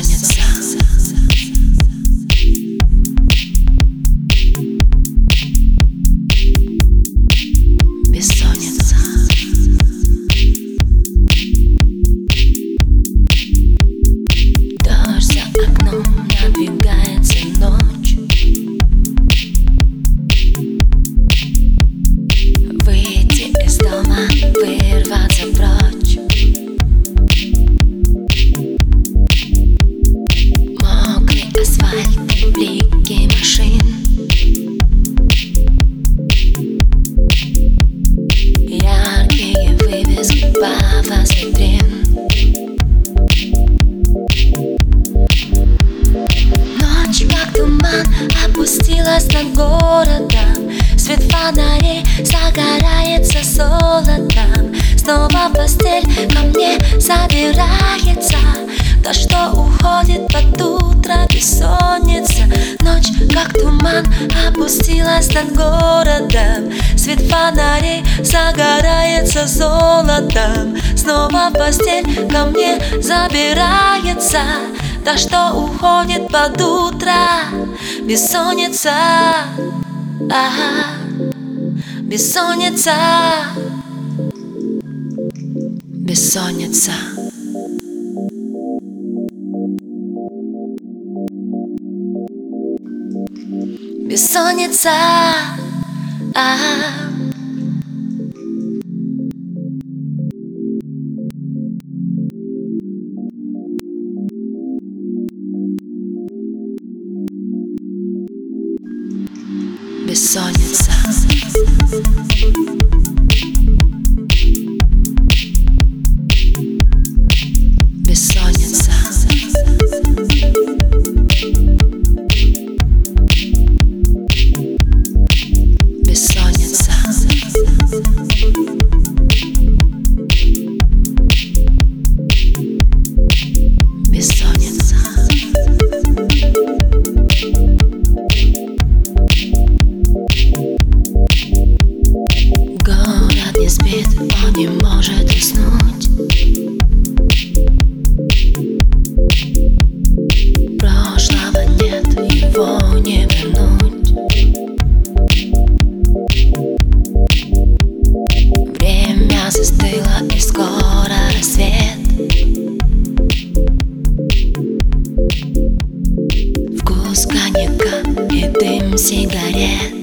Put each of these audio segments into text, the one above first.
клонятся. центром города Свет фонарей загорается золотом. Снова постель ко мне забирается. То, что уходит под утро бессонница? Ночь, как туман, опустилась над городом. Свет фонарей загорается золотом. Снова постель ко мне забирается. То, что уходит под утро Бессонница Ага, бессонница Бессонница Бессонница а Бессонница сигарет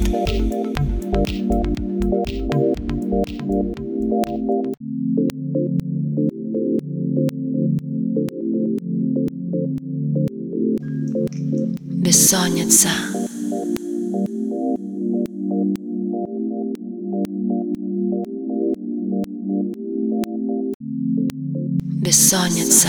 Бессонница. Бессонница